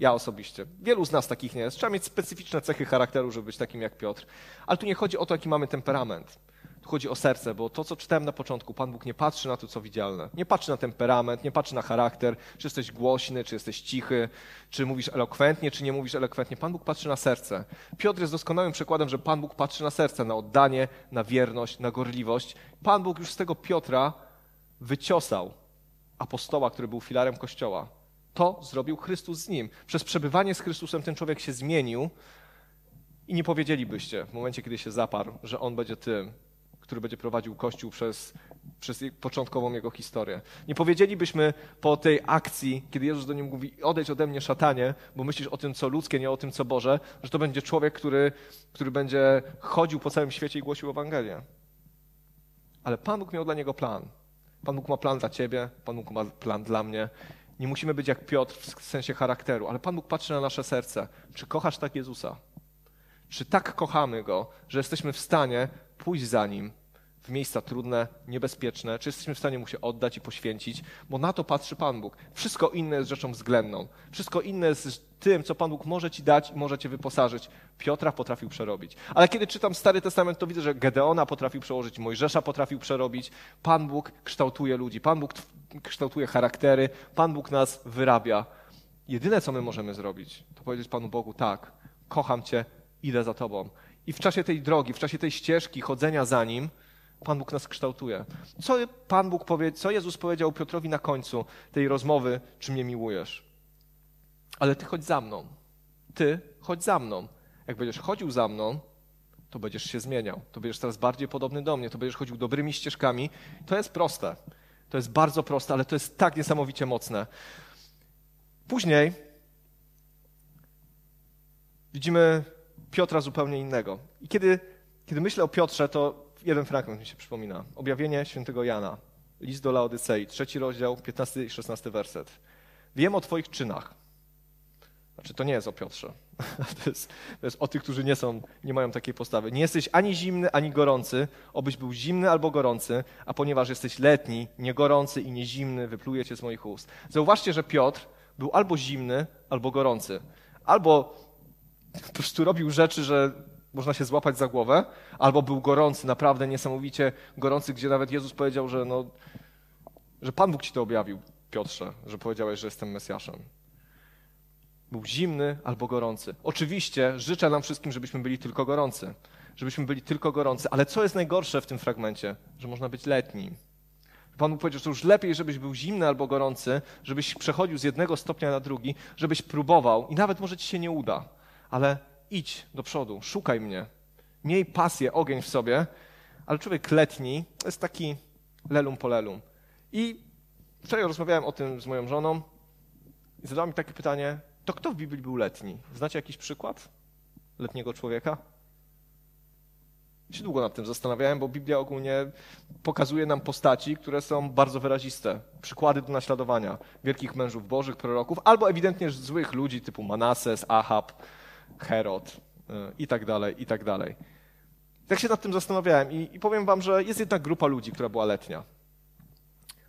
Ja osobiście. Wielu z nas takich nie jest. Trzeba mieć specyficzne cechy charakteru, żeby być takim jak Piotr. Ale tu nie chodzi o to, jaki mamy temperament. Chodzi o serce, bo to, co czytałem na początku, Pan Bóg nie patrzy na to, co widzialne. Nie patrzy na temperament, nie patrzy na charakter, czy jesteś głośny, czy jesteś cichy, czy mówisz elokwentnie, czy nie mówisz elokwentnie. Pan Bóg patrzy na serce. Piotr jest doskonałym przykładem, że Pan Bóg patrzy na serce, na oddanie, na wierność, na gorliwość. Pan Bóg już z tego Piotra wyciosał apostoła, który był filarem Kościoła. To zrobił Chrystus z nim. Przez przebywanie z Chrystusem ten człowiek się zmienił i nie powiedzielibyście w momencie, kiedy się zaparł, że on będzie tym, który będzie prowadził Kościół przez, przez początkową jego historię. Nie powiedzielibyśmy po tej akcji, kiedy Jezus do nim mówi, odejdź ode mnie szatanie, bo myślisz o tym, co ludzkie, nie o tym, co Boże, że to będzie człowiek, który, który będzie chodził po całym świecie i głosił Ewangelię. Ale Pan Bóg miał dla niego plan. Pan Bóg ma plan dla ciebie, Pan Bóg ma plan dla mnie. Nie musimy być jak Piotr w sensie charakteru, ale Pan Bóg patrzy na nasze serce. Czy kochasz tak Jezusa? Czy tak kochamy Go, że jesteśmy w stanie pójść za Nim w miejsca trudne, niebezpieczne? Czy jesteśmy w stanie Mu się oddać i poświęcić? Bo na to patrzy Pan Bóg. Wszystko inne jest rzeczą względną. Wszystko inne jest tym, co Pan Bóg może Ci dać i może Cię wyposażyć. Piotra potrafił przerobić. Ale kiedy czytam Stary Testament, to widzę, że Gedeona potrafił przełożyć, Mojżesza potrafił przerobić. Pan Bóg kształtuje ludzi, Pan Bóg kształtuje charaktery, Pan Bóg nas wyrabia. Jedyne, co my możemy zrobić, to powiedzieć Panu Bogu, tak, kocham Cię, idę za Tobą. I w czasie tej drogi, w czasie tej ścieżki chodzenia za Nim, Pan Bóg nas kształtuje. Co Pan Bóg powie, co Jezus powiedział Piotrowi na końcu tej rozmowy, czy mnie miłujesz? Ale Ty chodź za mną. Ty chodź za mną. Jak będziesz chodził za mną, to będziesz się zmieniał. To będziesz teraz bardziej podobny do mnie, to będziesz chodził dobrymi ścieżkami. To jest proste. To jest bardzo proste, ale to jest tak niesamowicie mocne. Później widzimy Piotra zupełnie innego. I kiedy, kiedy myślę o Piotrze, to jeden fragment mi się przypomina. Objawienie świętego Jana, list do Laodycei, trzeci rozdział, 15 i 16 werset. Wiem o Twoich czynach. Znaczy, to nie jest o Piotrze. (laughs) To jest, to jest o tych, którzy nie są, nie mają takiej postawy. Nie jesteś ani zimny, ani gorący, obyś był zimny albo gorący, a ponieważ jesteś letni, nie gorący i nie zimny, wypluje cię z moich ust. Zauważcie, że Piotr był albo zimny, albo gorący. Albo po prostu robił rzeczy, że można się złapać za głowę, albo był gorący, naprawdę niesamowicie gorący, gdzie nawet Jezus powiedział, że, no, że Pan Bóg ci to objawił, Piotrze, że powiedziałeś, że jestem Mesjaszem. Był zimny albo gorący. Oczywiście życzę nam wszystkim, żebyśmy byli tylko gorący. Żebyśmy byli tylko gorący. Ale co jest najgorsze w tym fragmencie? Że można być letni. Pan Bóg powiedział, że już lepiej, żebyś był zimny albo gorący, żebyś przechodził z jednego stopnia na drugi, żebyś próbował i nawet może ci się nie uda, ale idź do przodu, szukaj mnie. Miej pasję, ogień w sobie, ale człowiek letni jest taki lelum po lelum. I wczoraj rozmawiałem o tym z moją żoną i zadała mi takie pytanie, to kto w Biblii był letni? Znacie jakiś przykład letniego człowieka? się długo nad tym zastanawiałem, bo Biblia ogólnie pokazuje nam postaci, które są bardzo wyraziste. Przykłady do naśladowania wielkich mężów bożych, proroków, albo ewidentnie złych ludzi typu Manases, Ahab, Herod y, i tak dalej, i tak dalej. Tak się nad tym zastanawiałem i, i powiem wam, że jest jedna grupa ludzi, która była letnia,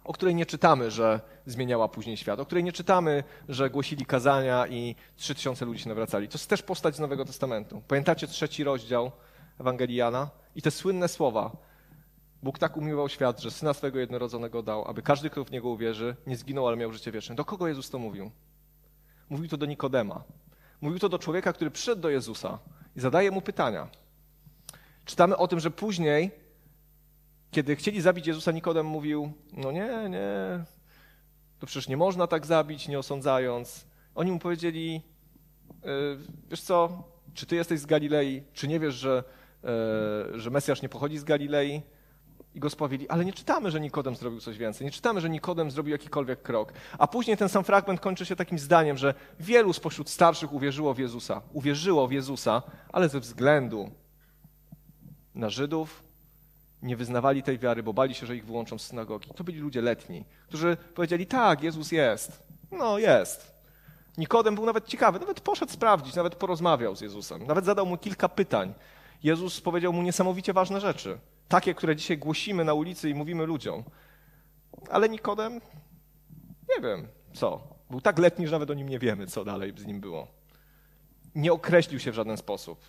o której nie czytamy, że zmieniała później świat, o której nie czytamy, że głosili kazania i trzy tysiące ludzi się nawracali. To jest też postać z Nowego Testamentu. Pamiętacie trzeci rozdział Ewangelii Jana i te słynne słowa. Bóg tak umiłował świat, że Syna swego jednorodzonego dał, aby każdy, kto w Niego uwierzy, nie zginął, ale miał życie wieczne. Do kogo Jezus to mówił? Mówił to do Nikodema. Mówił to do człowieka, który przyszedł do Jezusa i zadaje mu pytania. Czytamy o tym, że później, kiedy chcieli zabić Jezusa, Nikodem mówił, no nie, nie, to przecież nie można tak zabić, nie osądzając. Oni mu powiedzieli, yy, wiesz co, czy ty jesteś z Galilei, czy nie wiesz, że E, że Mesjasz nie pochodzi z Galilei. I go spowili, ale nie czytamy, że Nikodem zrobił coś więcej. Nie czytamy, że Nikodem zrobił jakikolwiek krok. A później ten sam fragment kończy się takim zdaniem, że wielu spośród starszych uwierzyło w Jezusa. Uwierzyło w Jezusa, ale ze względu na Żydów nie wyznawali tej wiary, bo bali się, że ich wyłączą z synagogi. To byli ludzie letni, którzy powiedzieli, tak, Jezus jest. No, jest. Nikodem był nawet ciekawy, nawet poszedł sprawdzić, nawet porozmawiał z Jezusem, nawet zadał mu kilka pytań. Jezus powiedział mu niesamowicie ważne rzeczy. Takie, które dzisiaj głosimy na ulicy i mówimy ludziom. Ale Nikodem, nie wiem co. Był tak letni, że nawet o nim nie wiemy, co dalej z nim było. Nie określił się w żaden sposób.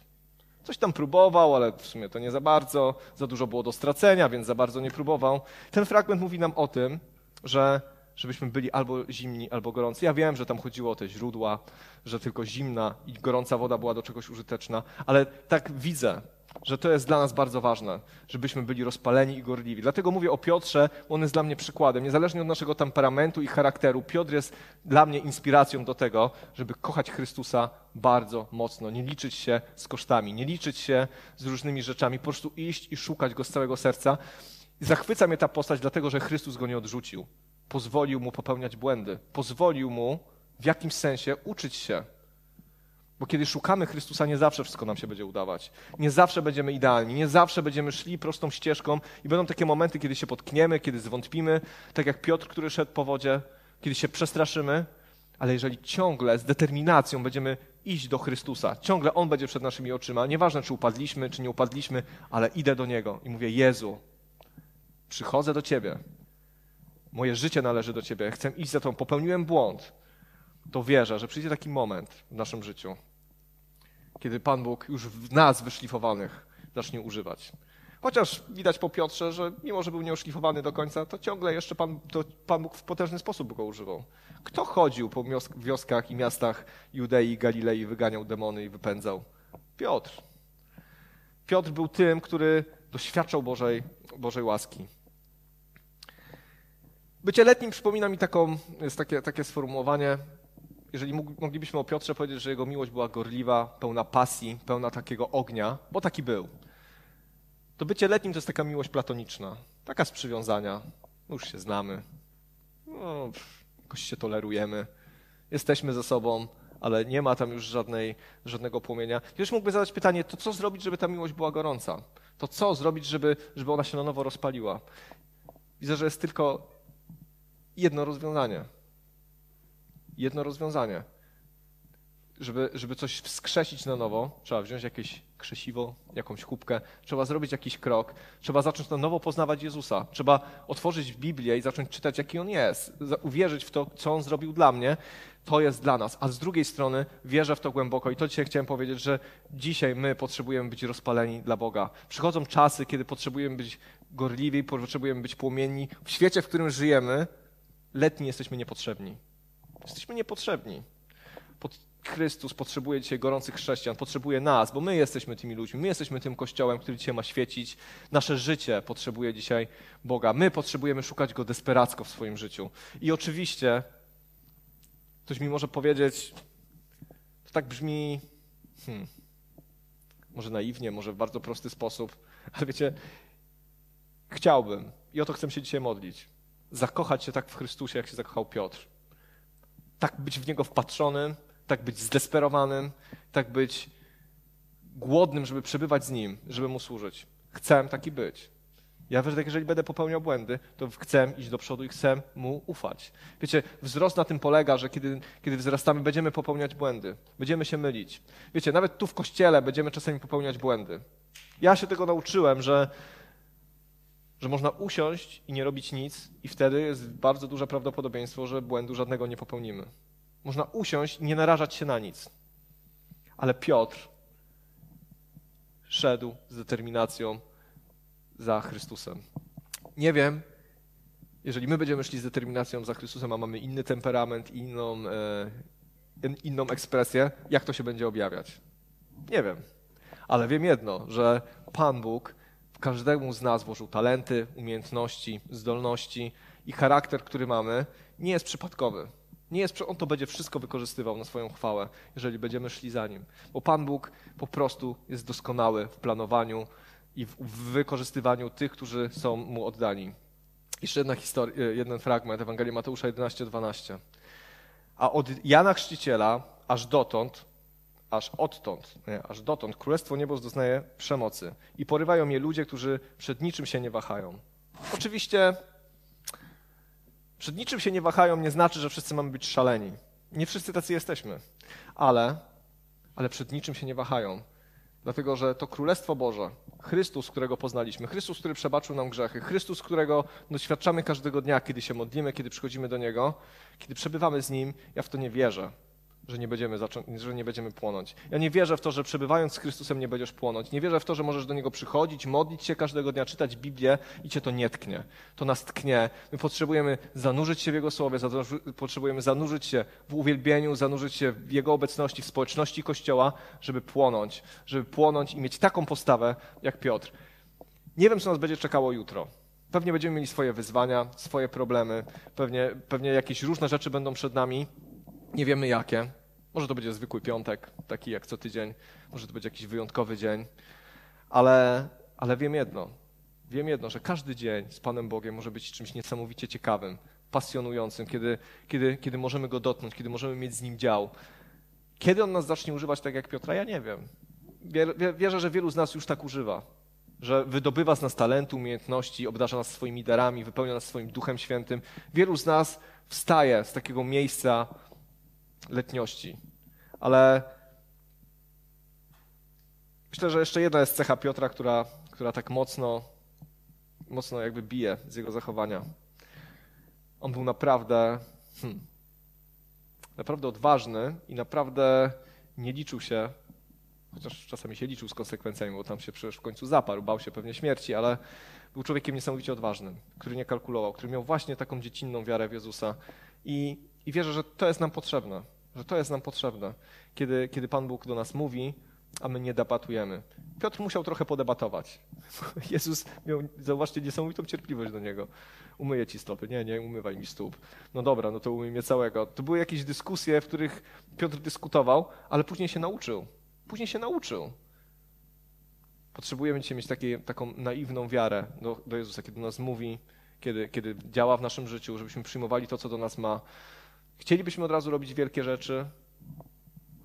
Coś tam próbował, ale w sumie to nie za bardzo. Za dużo było do stracenia, więc za bardzo nie próbował. Ten fragment mówi nam o tym, że żebyśmy byli albo zimni, albo gorący. Ja wiem, że tam chodziło o te źródła, że tylko zimna i gorąca woda była do czegoś użyteczna, ale tak widzę, że to jest dla nas bardzo ważne, żebyśmy byli rozpaleni i gorliwi. Dlatego mówię o Piotrze, on jest dla mnie przykładem. Niezależnie od naszego temperamentu i charakteru, Piotr jest dla mnie inspiracją do tego, żeby kochać Chrystusa bardzo mocno, nie liczyć się z kosztami, nie liczyć się z różnymi rzeczami, po prostu iść i szukać Go z całego serca. I zachwyca mnie ta postać, dlatego że Chrystus go nie odrzucił pozwolił mu popełniać błędy, pozwolił mu w jakimś sensie uczyć się. Bo kiedy szukamy Chrystusa, nie zawsze wszystko nam się będzie udawać. Nie zawsze będziemy idealni, nie zawsze będziemy szli prostą ścieżką i będą takie momenty, kiedy się potkniemy, kiedy zwątpimy, tak jak Piotr, który szedł po wodzie, kiedy się przestraszymy, ale jeżeli ciągle z determinacją będziemy iść do Chrystusa, ciągle On będzie przed naszymi oczyma, nieważne czy upadliśmy, czy nie upadliśmy, ale idę do Niego i mówię: Jezu, przychodzę do Ciebie, moje życie należy do Ciebie, chcę iść za Tobą, popełniłem błąd, to wierzę, że przyjdzie taki moment w naszym życiu, kiedy Pan Bóg już w nas wyszlifowanych zacznie używać. Chociaż widać po Piotrze, że mimo, że był nieuszlifowany do końca, to ciągle jeszcze Pan, to Pan Bóg w potężny sposób go używał. Kto chodził po wioskach i miastach Judei i Galilei, wyganiał demony i wypędzał? Piotr. Piotr był tym, który doświadczał Bożej, Bożej łaski. Bycie letnim przypomina mi taką, jest takie, takie sformułowanie, jeżeli moglibyśmy o Piotrze powiedzieć, że jego miłość była gorliwa, pełna pasji, pełna takiego ognia, bo taki był, to bycie letnim to jest taka miłość platoniczna, taka z przywiązania. Już się znamy, no, jakoś się tolerujemy, jesteśmy ze sobą, ale nie ma tam już żadnej, żadnego płomienia. Ktoś mógłby zadać pytanie, to co zrobić, żeby ta miłość była gorąca? To co zrobić, żeby, żeby ona się na nowo rozpaliła? Widzę, że jest tylko jedno rozwiązanie. Jedno rozwiązanie. Żeby, żeby coś wskrzesić na nowo, trzeba wziąć jakieś krzesiwo, jakąś chubkę, trzeba zrobić jakiś krok, trzeba zacząć na nowo poznawać Jezusa, trzeba otworzyć Biblię i zacząć czytać, jaki On jest, uwierzyć w to, co On zrobił dla mnie, to jest dla nas. A z drugiej strony wierzę w to głęboko i to dzisiaj chciałem powiedzieć, że dzisiaj my potrzebujemy być rozpaleni dla Boga. Przychodzą czasy, kiedy potrzebujemy być gorliwi, potrzebujemy być płomienni. W świecie, w którym żyjemy, letni jesteśmy niepotrzebni. Jesteśmy niepotrzebni. Pod Chrystus potrzebuje dzisiaj gorących chrześcijan, potrzebuje nas, bo my jesteśmy tymi ludźmi, my jesteśmy tym kościołem, który dzisiaj ma świecić. Nasze życie potrzebuje dzisiaj Boga. My potrzebujemy szukać Go desperacko w swoim życiu. I oczywiście ktoś mi może powiedzieć, to tak brzmi, hmm, może naiwnie, może w bardzo prosty sposób, ale wiecie, chciałbym i o to chcę się dzisiaj modlić zakochać się tak w Chrystusie, jak się zakochał Piotr. Tak być w Niego wpatrzonym, tak być zdesperowanym, tak być głodnym, żeby przebywać z Nim, żeby Mu służyć. Chcę taki być. Ja wierzę, że jeżeli będę popełniał błędy, to chcę iść do przodu i chcę Mu ufać. Wiecie, wzrost na tym polega, że kiedy, kiedy wzrastamy, będziemy popełniać błędy, będziemy się mylić. Wiecie, nawet tu w kościele będziemy czasami popełniać błędy. Ja się tego nauczyłem, że, że można usiąść i nie robić nic i wtedy jest bardzo duże prawdopodobieństwo, że błędu żadnego nie popełnimy. Można usiąść i nie narażać się na nic. Ale Piotr szedł z determinacją za Chrystusem. Nie wiem, jeżeli my będziemy szli z determinacją za Chrystusem, a mamy inny temperament, inną, e, inną ekspresję, jak to się będzie objawiać? Nie wiem. Ale wiem jedno, że Pan Bóg każdemu z nas włożył talenty, umiejętności, zdolności i charakter, który mamy, nie jest przypadkowy. Nie jest, on to będzie wszystko wykorzystywał na swoją chwałę, jeżeli będziemy szli za nim. Bo Pan Bóg po prostu jest doskonały w planowaniu i w wykorzystywaniu tych, którzy są mu oddani. Jeszcze jedna historia, e, jeden fragment Ewangelii Mateusza 11:12. A od Jana Chrzciciela aż dotąd, aż odtąd, nie, aż dotąd Królestwo Niebo doznaje przemocy i porywają je ludzie, którzy przed niczym się nie wahają. Oczywiście przed niczym się nie wahają nie znaczy, że wszyscy mamy być szaleni. Nie wszyscy tacy jesteśmy, ale, ale przed niczym się nie wahają. Dlatego, że to Królestwo Boże, Chrystus, którego poznaliśmy, Chrystus, który przebaczył nam grzechy, Chrystus, którego doświadczamy każdego dnia, kiedy się modlimy, kiedy przychodzimy do Niego, kiedy przebywamy z Nim, ja w to nie wierzę że nie, będziemy że nie będziemy płonąć. Ja nie wierzę w to, że przebywając z Chrystusem nie będziesz płonąć. Nie wierzę w to, że możesz do Niego przychodzić, modlić się każdego dnia, czytać Biblię i Cię to nie tknie. To nas tknie. My potrzebujemy zanurzyć się w Jego Słowie, potrzebujemy zanurzyć się w uwielbieniu, zanurzyć się w Jego obecności, w społeczności Kościoła, żeby płonąć. Żeby płonąć i mieć taką postawę jak Piotr. Nie wiem, co nas będzie czekało jutro. Pewnie będziemy mieli swoje wyzwania, swoje problemy, pewnie, pewnie jakieś różne rzeczy będą przed nami, nie wiemy jakie. Może to będzie zwykły piątek, taki jak co tydzień, może to będzie jakiś wyjątkowy dzień, ale, ale wiem jedno. Wiem jedno, że każdy dzień z Panem Bogiem może być czymś niesamowicie ciekawym, pasjonującym, kiedy, kiedy, kiedy możemy go dotknąć, kiedy możemy mieć z nim dział. Kiedy on nas zacznie używać tak jak Piotra, ja nie wiem. Wierzę, że wielu z nas już tak używa, że wydobywa z nas talentu, umiejętności, obdarza nas swoimi darami, wypełnia nas swoim Duchem Świętym. Wielu z nas wstaje z takiego miejsca, letniości. Ale myślę, że jeszcze jedna jest cecha Piotra, która, która tak mocno, mocno jakby bije z jego zachowania. On był naprawdę, hmm, naprawdę odważny i naprawdę nie liczył się, chociaż czasami się liczył z konsekwencjami, bo tam się przecież w końcu zaparł, bał się pewnie śmierci, ale był człowiekiem niesamowicie odważnym, który nie kalkulował, który miał właśnie taką dziecinną wiarę w Jezusa. I, i wierzę, że to jest nam potrzebne że to jest nam potrzebne, kiedy, kiedy Pan Bóg do nas mówi, a my nie debatujemy. Piotr musiał trochę podebatować. (laughs) Jezus miał, zauważcie, niesamowitą cierpliwość do niego. Umyję ci stopy. Nie, nie, umywaj mi stóp. No dobra, no to umyj mnie całego. To były jakieś dyskusje, w których Piotr dyskutował, ale później się nauczył. Później się nauczył. Potrzebujemy dzisiaj mieć takie, taką naiwną wiarę do, do Jezusa, kiedy do nas mówi, kiedy, kiedy działa w naszym życiu, żebyśmy przyjmowali to, co do nas ma, Chcielibyśmy od razu robić wielkie rzeczy.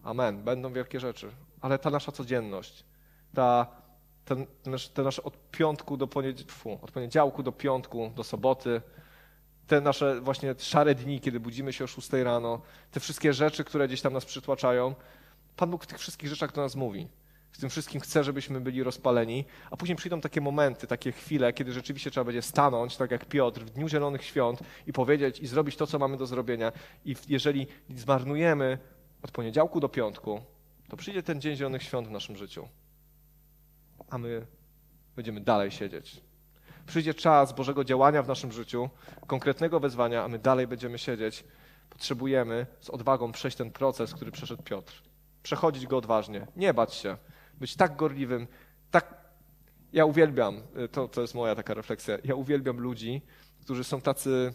Amen, będą wielkie rzeczy. Ale ta nasza codzienność, ta, ten, ten nasz od piątku do poniedziałku, od poniedziałku do piątku, do soboty, te nasze właśnie szare dni, kiedy budzimy się o 6 rano, te wszystkie rzeczy, które gdzieś tam nas przytłaczają, Pan Bóg w tych wszystkich rzeczach do nas mówi. W tym wszystkim chce, żebyśmy byli rozpaleni, a później przyjdą takie momenty, takie chwile, kiedy rzeczywiście trzeba będzie stanąć, tak jak Piotr, w Dniu Zielonych Świąt i powiedzieć i zrobić to, co mamy do zrobienia. I jeżeli zmarnujemy od poniedziałku do piątku, to przyjdzie ten Dzień Zielonych Świąt w naszym życiu, a my będziemy dalej siedzieć. Przyjdzie czas Bożego działania w naszym życiu, konkretnego wezwania, a my dalej będziemy siedzieć. Potrzebujemy z odwagą przejść ten proces, który przeszedł Piotr. Przechodzić go odważnie, nie bać się, być tak gorliwym, tak. Ja uwielbiam, y, to, to jest moja taka refleksja, ja uwielbiam ludzi, którzy są tacy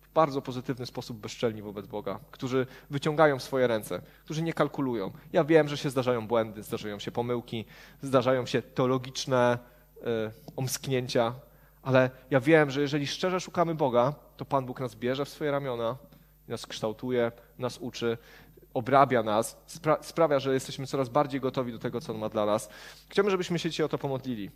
w bardzo pozytywny sposób bezczelni wobec Boga, którzy wyciągają swoje ręce, którzy nie kalkulują. Ja wiem, że się zdarzają błędy, zdarzają się pomyłki, zdarzają się teologiczne y, omsknięcia, ale ja wiem, że jeżeli szczerze szukamy Boga, to Pan Bóg nas bierze w swoje ramiona nas kształtuje, nas uczy, obrabia nas, spra sprawia, że jesteśmy coraz bardziej gotowi do tego, co On ma dla nas. Chciałbym, żebyśmy się dzisiaj o to pomodlili.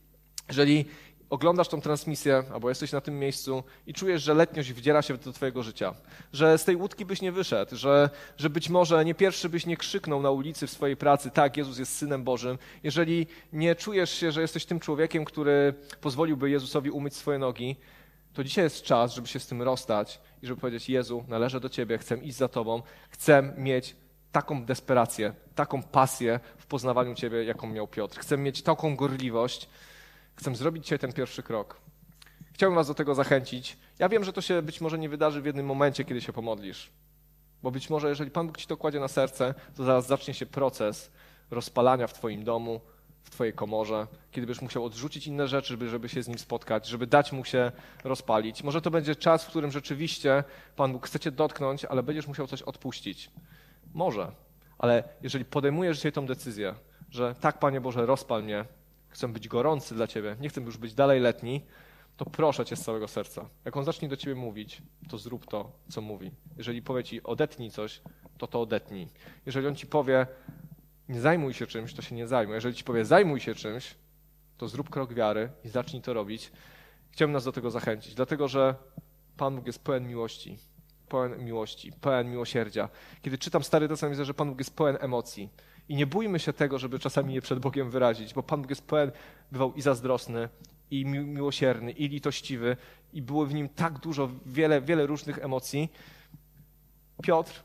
Jeżeli oglądasz tą transmisję, albo jesteś na tym miejscu i czujesz, że letniość wdziera się do twojego życia, że z tej łódki byś nie wyszedł, że, że być może nie pierwszy byś nie krzyknął na ulicy w swojej pracy, tak, Jezus jest Synem Bożym, jeżeli nie czujesz się, że jesteś tym człowiekiem, który pozwoliłby Jezusowi umyć swoje nogi, to dzisiaj jest czas, żeby się z tym rozstać i żeby powiedzieć, Jezu, należę do Ciebie, chcę iść za Tobą, chcę mieć taką desperację, taką pasję w poznawaniu Ciebie, jaką miał Piotr. Chcę mieć taką gorliwość, chcę zrobić dzisiaj ten pierwszy krok. Chciałbym Was do tego zachęcić. Ja wiem, że to się być może nie wydarzy w jednym momencie, kiedy się pomodlisz. Bo być może, jeżeli Pan Bóg Ci to kładzie na serce, to zaraz zacznie się proces rozpalania w Twoim domu, w Twojej komorze, kiedy byś musiał odrzucić inne rzeczy, żeby, żeby się z Nim spotkać, żeby dać Mu się rozpalić. Może to będzie czas, w którym rzeczywiście Pan Bóg chce Cię dotknąć, ale będziesz musiał coś odpuścić. Może, ale jeżeli podejmujesz dzisiaj tą decyzję, że tak, Panie Boże, rozpal mnie, chcę być gorący dla Ciebie, nie chcę już być dalej letni, to proszę Cię z całego serca. Jak On zacznie do Ciebie mówić, to zrób to, co mówi. Jeżeli powie Ci odetnij coś, to to odetnij. Jeżeli On Ci powie nie zajmuj się czymś, to się nie zajmuj. Jeżeli Ci powie zajmuj się czymś, to zrób krok wiary i zacznij to robić. Chciałbym nas do tego zachęcić, dlatego że Pan Bóg jest pełen miłości pełen miłości, pełen miłosierdzia. Kiedy czytam Stary Testament, widzę, że Pan Bóg jest pełen emocji. I nie bójmy się tego, żeby czasami je przed Bogiem wyrazić, bo Pan Bóg jest pełen, bywał i zazdrosny, i mi miłosierny, i litościwy, i było w nim tak dużo, wiele, wiele różnych emocji. Piotr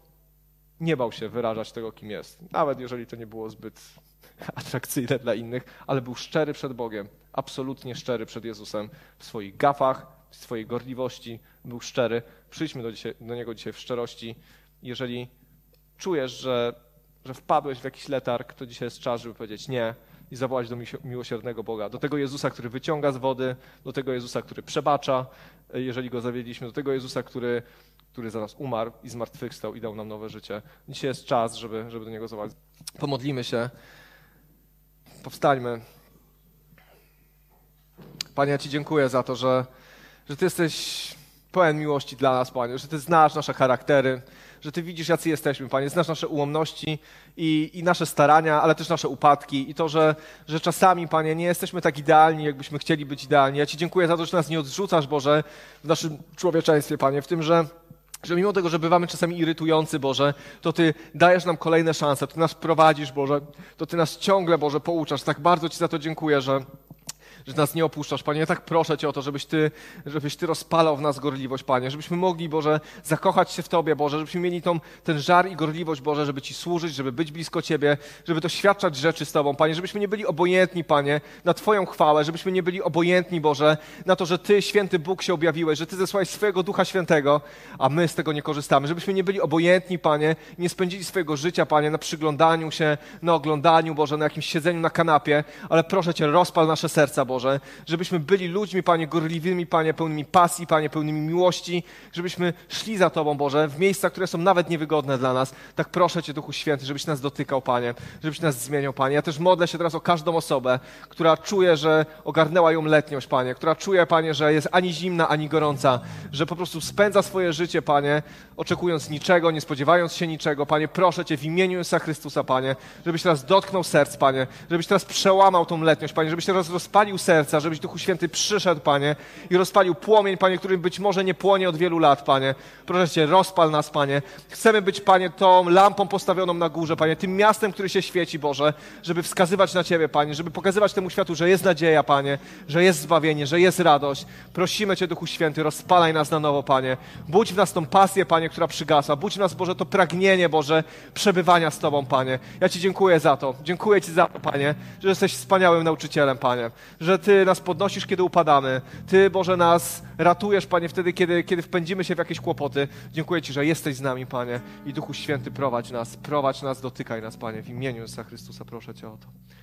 nie bał się wyrażać tego, kim jest, nawet jeżeli to nie było zbyt (laughs) atrakcyjne dla innych, ale był szczery przed Bogiem, absolutnie szczery przed Jezusem w swoich gafach, swojej gorliwości, był szczery. Przyjdźmy do, dzisiaj, do Niego dzisiaj w szczerości. Jeżeli czujesz, że, że wpadłeś w jakiś letarg, to dzisiaj jest czas, żeby powiedzieć nie i zawołać do miłosiernego Boga. Do tego Jezusa, który wyciąga z wody, do tego Jezusa, który przebacza, jeżeli Go zawiedliśmy, do tego Jezusa, który, który za nas umarł i zmartwychwstał i dał nam nowe życie. Dzisiaj jest czas, żeby, żeby do Niego zawołać. Pomodlimy się. Powstańmy. Panie, ja Ci dziękuję za to, że, że Ty jesteś pełen miłości dla nas, Panie, że Ty znasz nasze charaktery, że Ty widzisz, jacy jesteśmy, Panie, znasz nasze ułomności i, i nasze starania, ale też nasze upadki i to, że, że czasami, Panie, nie jesteśmy tak idealni, jakbyśmy chcieli być idealni. Ja Ci dziękuję za to, że nas nie odrzucasz, Boże, w naszym człowieczeństwie, Panie, w tym, że że mimo tego, że bywamy czasami irytujący, Boże, to Ty dajesz nam kolejne szanse, Ty nas prowadzisz, Boże, to Ty nas ciągle, Boże, pouczasz. Tak bardzo Ci za to dziękuję, że, że nas nie opuszczasz, Panie. Ja tak proszę Cię o to, żebyś Ty, żebyś Ty rozpalał w nas gorliwość, Panie, żebyśmy mogli, Boże, zakochać się w Tobie, Boże, żebyśmy mieli tą, ten żar i gorliwość, Boże, żeby Ci służyć, żeby być blisko Ciebie, żeby doświadczać rzeczy z Tobą, Panie, żebyśmy nie byli obojętni, Panie, na Twoją chwałę, żebyśmy nie byli obojętni, Boże, na to, że Ty, święty Bóg, się objawiłeś, że Ty zesłałeś swojego Ducha Świętego, a my z tego nie korzystamy, żebyśmy nie byli obojętni, Panie, nie spędzili swojego życia, Panie, na przyglądaniu się, na oglądaniu, Boże, na jakimś siedzeniu na kanapie, ale proszę Cię, rozpal nasze serca, Boże, żebyśmy byli ludźmi, Panie, gorliwymi, Panie, pełnymi pasji, Panie, pełnymi miłości, żebyśmy szli za Tobą, Boże, w miejsca, które są nawet niewygodne dla nas. Tak proszę Cię, Duchu Święty, żebyś nas dotykał, Panie, żebyś nas zmieniał, Panie. Ja też modlę się teraz o każdą osobę, która czuje, że ogarnęła ją letniość, Panie, która czuje, Panie, że jest ani zimna, ani gorąca, że po prostu spędza swoje życie, Panie, oczekując niczego, nie spodziewając się niczego. Panie, proszę Cię w imieniu Jezusa Chrystusa, Panie, żebyś teraz dotknął serc, Panie, żebyś teraz przełamał tą letniość, Panie, żebyś teraz rozpalił serca, żebyś Duchu Święty przyszedł, Panie, i rozpalił płomień, Panie, który być może nie płonie od wielu lat, Panie. Proszę Cię, rozpal nas, Panie. Chcemy być, Panie, tą lampą postawioną na górze, Panie, tym miastem, który się świeci, Boże, żeby wskazywać na Ciebie, Panie, żeby pokazywać temu światu, że jest nadzieja, Panie, że jest zbawienie, że jest radość. Prosimy Cię, Duchu Święty, rozpalaj nas na nowo, Panie. Budź w nas tą pasję, Panie, która przygasa. Budź w nas, Boże, to pragnienie, Boże, przebywania z Tobą, Panie. Ja Ci dziękuję za to. Dziękuję Ci za to, Panie, że jesteś wspaniałym nauczycielem, Panie, że Ty nas podnosisz, kiedy upadamy. Ty, Boże, nas ratujesz, Panie, wtedy, kiedy, kiedy wpędzimy się w jakieś kłopoty. Dziękuję Ci, że jesteś z nami, Panie. I Duchu Święty, prowadź nas, prowadź nas, dotykaj nas, Panie. W imieniu Jezusa Chrystusa proszę Cię o to.